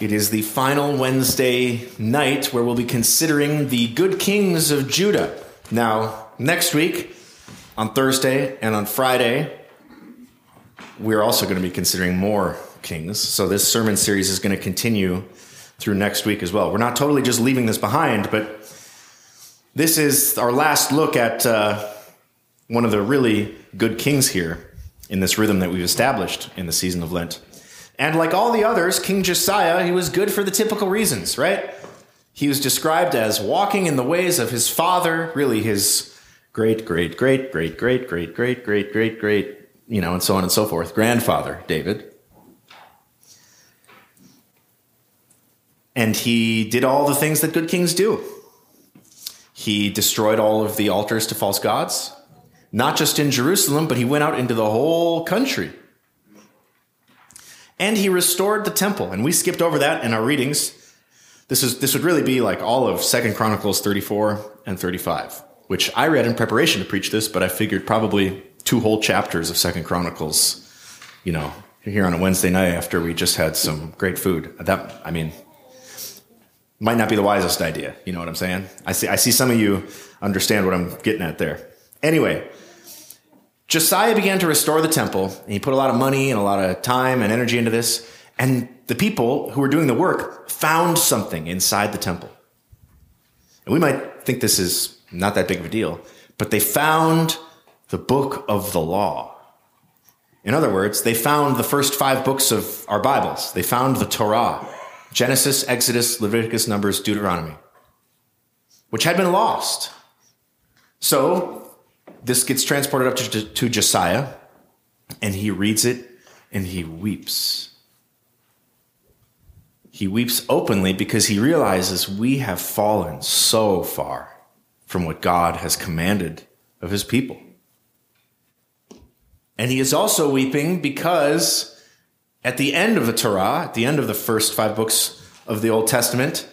It is the final Wednesday night where we'll be considering the good kings of Judah. Now, next week, on Thursday and on Friday, we're also going to be considering more kings. So this sermon series is going to continue through next week as well. We're not totally just leaving this behind, but this is our last look at uh, one of the really good kings here in this rhythm that we've established in the season of Lent. And like all the others, King Josiah, he was good for the typical reasons, right? He was described as walking in the ways of his father, really his great, great, great, great, great, great, great, great, great, great, you know, and so on and so forth, grandfather, David. And he did all the things that good kings do. He destroyed all of the altars to false gods, not just in Jerusalem, but he went out into the whole country and he restored the temple. And we skipped over that in our readings. This is this would really be like all of Second Chronicles 34 and 35, which I read in preparation to preach this, but I figured probably two whole chapters of Second Chronicles, you know, here on a Wednesday night after we just had some great food. That I mean, might not be the wisest idea. You know what I'm saying? I see I see some of you understand what I'm getting at there. Anyway, Josiah began to restore the temple, and he put a lot of money and a lot of time and energy into this. And the people who were doing the work found something inside the temple. And we might think this is not that big of a deal, but they found the book of the law. In other words, they found the first five books of our Bibles. They found the Torah Genesis, Exodus, Leviticus, Numbers, Deuteronomy, which had been lost. So this gets transported up to, to Josiah, and he reads it and he weeps. He weeps openly because he realizes we have fallen so far from what God has commanded of his people. And he is also weeping because at the end of the Torah, at the end of the first five books of the Old Testament,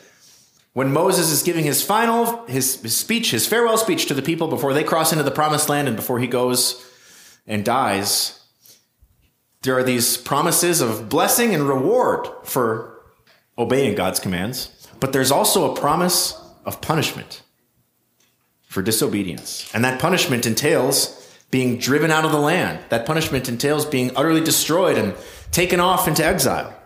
when Moses is giving his final his, his, speech, his farewell speech to the people before they cross into the promised land and before he goes and dies, there are these promises of blessing and reward for obeying God's commands, but there's also a promise of punishment for disobedience. And that punishment entails being driven out of the land. That punishment entails being utterly destroyed and taken off into exile.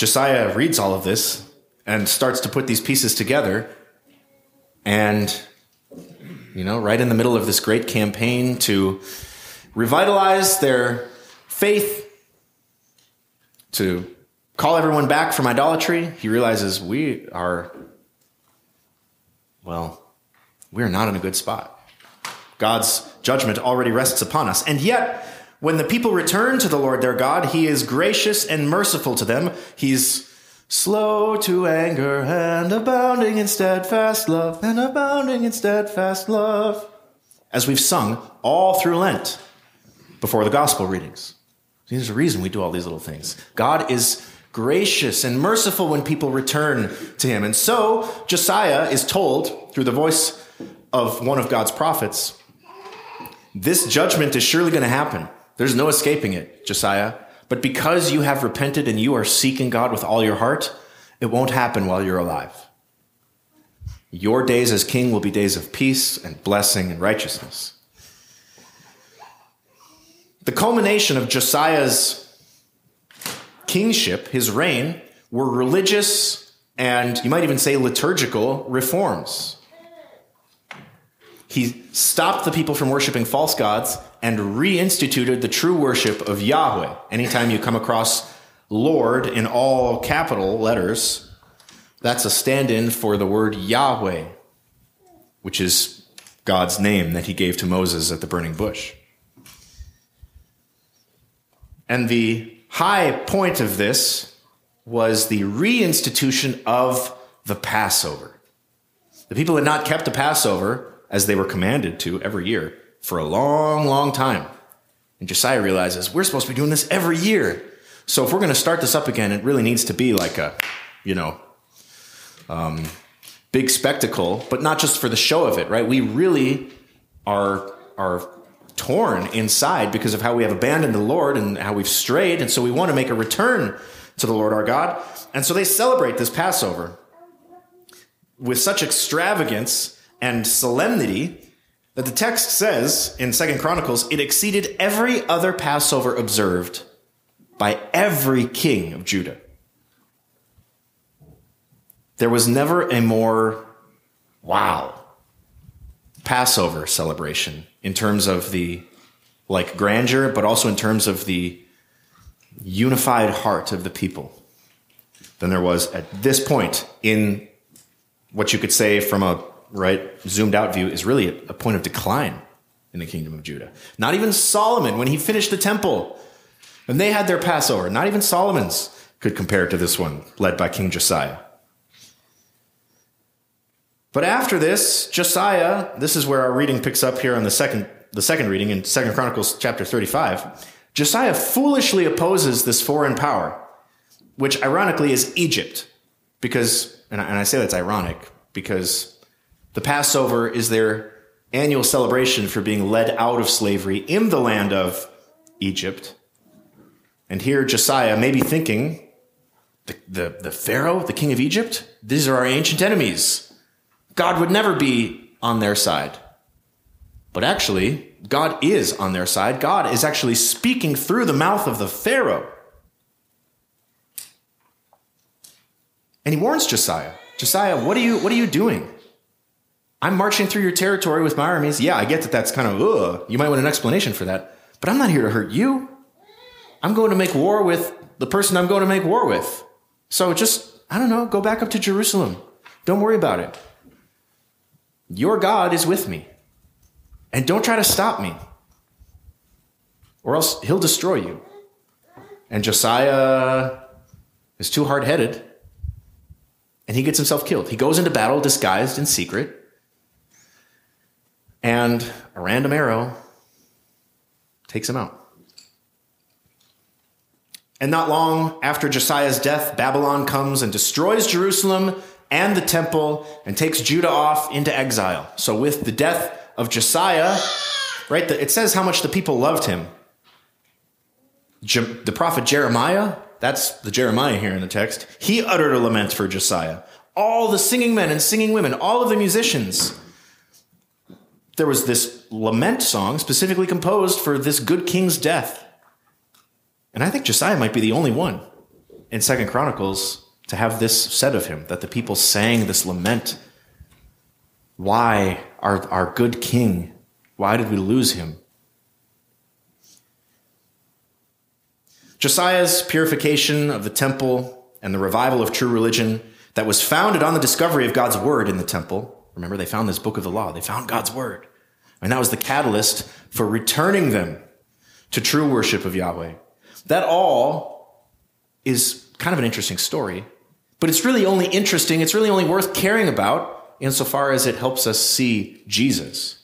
Josiah reads all of this and starts to put these pieces together. And, you know, right in the middle of this great campaign to revitalize their faith, to call everyone back from idolatry, he realizes we are, well, we're not in a good spot. God's judgment already rests upon us. And yet, when the people return to the Lord their God, he is gracious and merciful to them. He's slow to anger and abounding in steadfast love, and abounding in steadfast love. As we've sung all through Lent before the gospel readings. There's a reason we do all these little things. God is gracious and merciful when people return to him. And so Josiah is told through the voice of one of God's prophets, this judgment is surely going to happen. There's no escaping it, Josiah. But because you have repented and you are seeking God with all your heart, it won't happen while you're alive. Your days as king will be days of peace and blessing and righteousness. The culmination of Josiah's kingship, his reign, were religious and you might even say liturgical reforms. He stopped the people from worshiping false gods and reinstituted the true worship of Yahweh. Anytime you come across Lord in all capital letters, that's a stand in for the word Yahweh, which is God's name that he gave to Moses at the burning bush. And the high point of this was the reinstitution of the Passover. The people had not kept the Passover as they were commanded to every year for a long, long time. And Josiah realizes we're supposed to be doing this every year. So if we're going to start this up again, it really needs to be like a, you know, um, big spectacle, but not just for the show of it, right? We really are are torn inside because of how we have abandoned the Lord and how we've strayed. And so we want to make a return to the Lord our God. And so they celebrate this Passover with such extravagance and solemnity that the text says in Second Chronicles it exceeded every other Passover observed by every king of Judah. There was never a more wow Passover celebration in terms of the like grandeur, but also in terms of the unified heart of the people than there was at this point in what you could say from a right zoomed out view is really a, point of decline in the kingdom of Judah. Not even Solomon, when he finished the temple, and they had their Passover, not even Solomon's could compare to this one, led by King Josiah. But after this, Josiah, this is where our reading picks up here on the second, the second reading in Second Chronicles chapter 35. Josiah foolishly opposes this foreign power, which ironically is Egypt, because, and I say that's ironic, because the Passover is their annual celebration for being led out of slavery in the land of Egypt. And here Josiah may be thinking, the, the, the Pharaoh, the king of Egypt, these are our ancient enemies. God would never be on their side. But actually, God is on their side. God is actually speaking through the mouth of the Pharaoh. And he warns Josiah Josiah, what are you, what are you doing? I'm marching through your territory with my armies. Yeah, I get that that's kind of, ugh. You might want an explanation for that. But I'm not here to hurt you. I'm going to make war with the person I'm going to make war with. So just, I don't know, go back up to Jerusalem. Don't worry about it. Your God is with me. And don't try to stop me, or else he'll destroy you. And Josiah is too hard headed, and he gets himself killed. He goes into battle disguised in secret, and a random arrow takes him out. And not long after Josiah's death, Babylon comes and destroys Jerusalem and the temple and takes Judah off into exile. So, with the death of Josiah, right, it says how much the people loved him. The prophet Jeremiah, that's the Jeremiah here in the text, he uttered a lament for Josiah. All the singing men and singing women, all of the musicians. There was this lament song specifically composed for this good king's death. And I think Josiah might be the only one in Second Chronicles to have this said of him, that the people sang this lament. Why, our, our good king, why did we lose him? Josiah's purification of the temple and the revival of true religion that was founded on the discovery of God's word in the temple. Remember, they found this book of the law, they found God's word. And that was the catalyst for returning them to true worship of Yahweh. That all is kind of an interesting story but it's really only interesting, it's really only worth caring about insofar as it helps us see Jesus.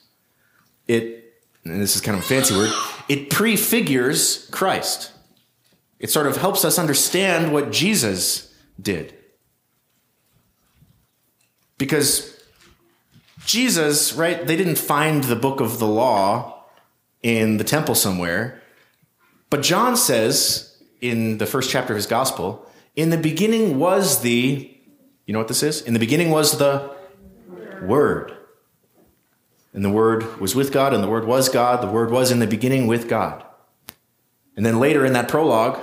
It, and this is kind of a fancy word, it prefigures Christ. It sort of helps us understand what Jesus did. Because Jesus, right, they didn't find the book of the law in the temple somewhere. But John says in the first chapter of his gospel in the beginning was the, you know what this is? In the beginning was the Word. And the Word was with God, and the Word was God. The Word was in the beginning with God. And then later in that prologue,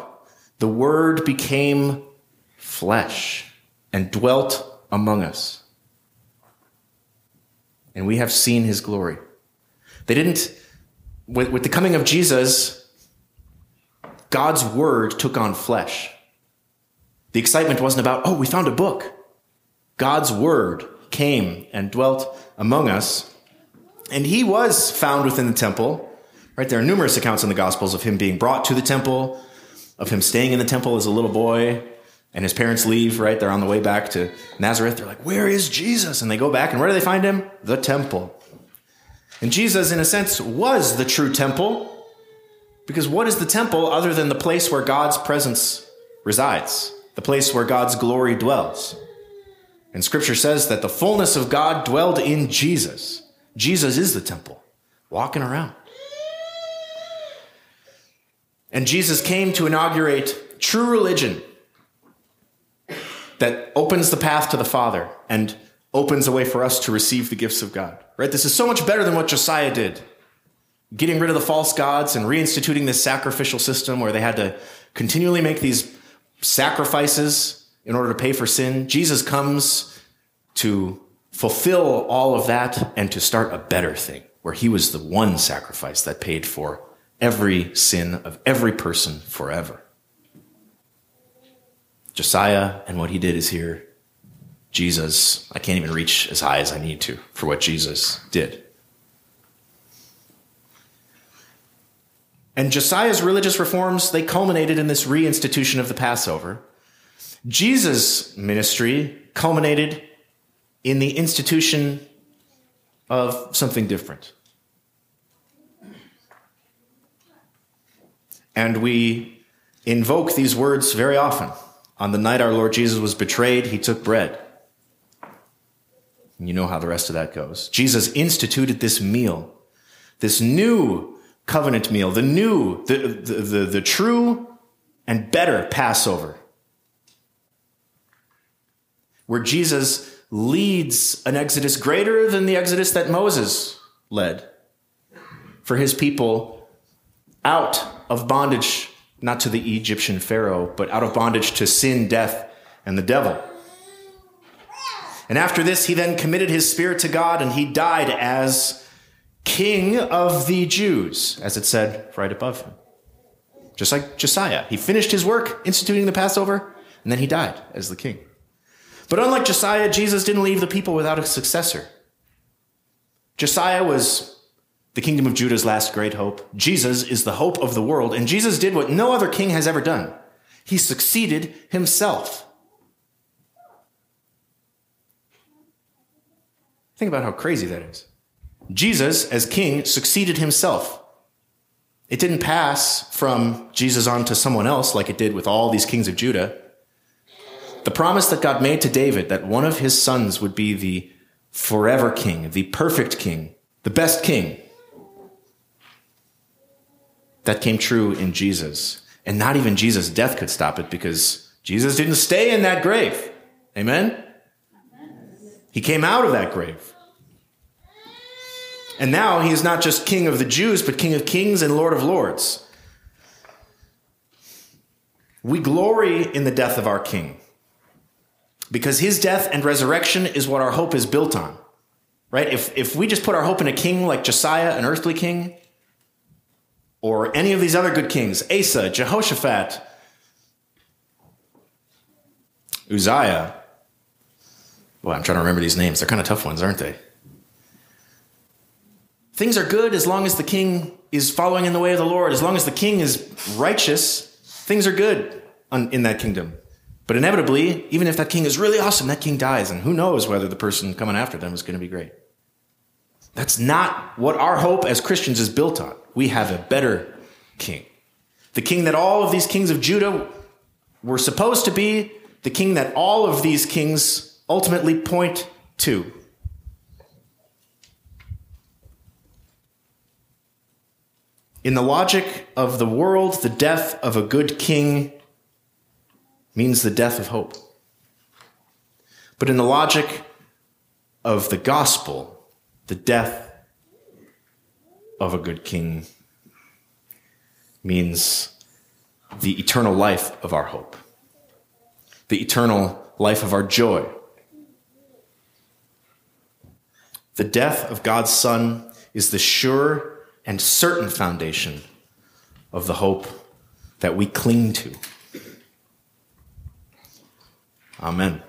the Word became flesh and dwelt among us. And we have seen his glory. They didn't, with, with the coming of Jesus, God's Word took on flesh. The excitement wasn't about, oh, we found a book. God's word came and dwelt among us. And he was found within the temple. Right? There are numerous accounts in the Gospels of him being brought to the temple, of him staying in the temple as a little boy. And his parents leave, right? They're on the way back to Nazareth. They're like, where is Jesus? And they go back, and where do they find him? The temple. And Jesus, in a sense, was the true temple. Because what is the temple other than the place where God's presence resides? the place where God's glory dwells. And scripture says that the fullness of God dwelled in Jesus. Jesus is the temple, walking around. And Jesus came to inaugurate true religion that opens the path to the Father and opens a way for us to receive the gifts of God. Right? This is so much better than what Josiah did. Getting rid of the false gods and reinstituting this sacrificial system where they had to continually make these sacrifices in order to pay for sin. Jesus comes to fulfill all of that and to start a better thing where he was the one sacrifice that paid for every sin of every person forever. Josiah and what he did is here. Jesus, I can't even reach as high as I need to for what Jesus did. And Josiah's religious reforms, they culminated in this reinstitution of the Passover. Jesus' ministry culminated in the institution of something different. And we invoke these words very often. On the night our Lord Jesus was betrayed, he took bread. And you know how the rest of that goes. Jesus instituted this meal, this new covenant meal, the new, the, the, the, the true and better Passover, where Jesus leads an exodus greater than the exodus that Moses led for his people out of bondage, not to the Egyptian Pharaoh, but out of bondage to sin, death, and the devil. And after this, he then committed his spirit to God and he died as king of the Jews, as it said right above him. Just like Josiah. He finished his work instituting the Passover and then he died as the king. But unlike Josiah, Jesus didn't leave the people without a successor. Josiah was the kingdom of Judah's last great hope. Jesus is the hope of the world, and Jesus did what no other king has ever done. He succeeded himself. Think about how crazy that is. Jesus, as king, succeeded himself. It didn't pass from Jesus on to someone else like it did with all these kings of Judah. The promise that God made to David that one of his sons would be the forever king, the perfect king, the best king, that came true in Jesus. And not even Jesus' death could stop it because Jesus didn't stay in that grave. Amen? He came out of that grave. And now he is not just king of the Jews, but king of kings and lord of lords. We glory in the death of our king because his death and resurrection is what our hope is built on. Right? If, if we just put our hope in a king like Josiah, an earthly king, or any of these other good kings, Asa, Jehoshaphat, Uzziah. Well, I'm trying to remember these names. They're kind of tough ones, aren't they? Things are good as long as the king is following in the way of the Lord. As long as the king is righteous, things are good in that kingdom. But inevitably, even if that king is really awesome, that king dies, and who knows whether the person coming after them is going to be great. That's not what our hope as Christians is built on. We have a better king. The king that all of these kings of Judah were supposed to be, the king that all of these kings ultimately point to. In the logic of the world, the death of a good king means the death of hope. But in the logic of the gospel, the death of a good king means the eternal life of our hope, the eternal life of our joy. The death of God's Son is the sure and certain foundation of the hope that we cling to. Amen.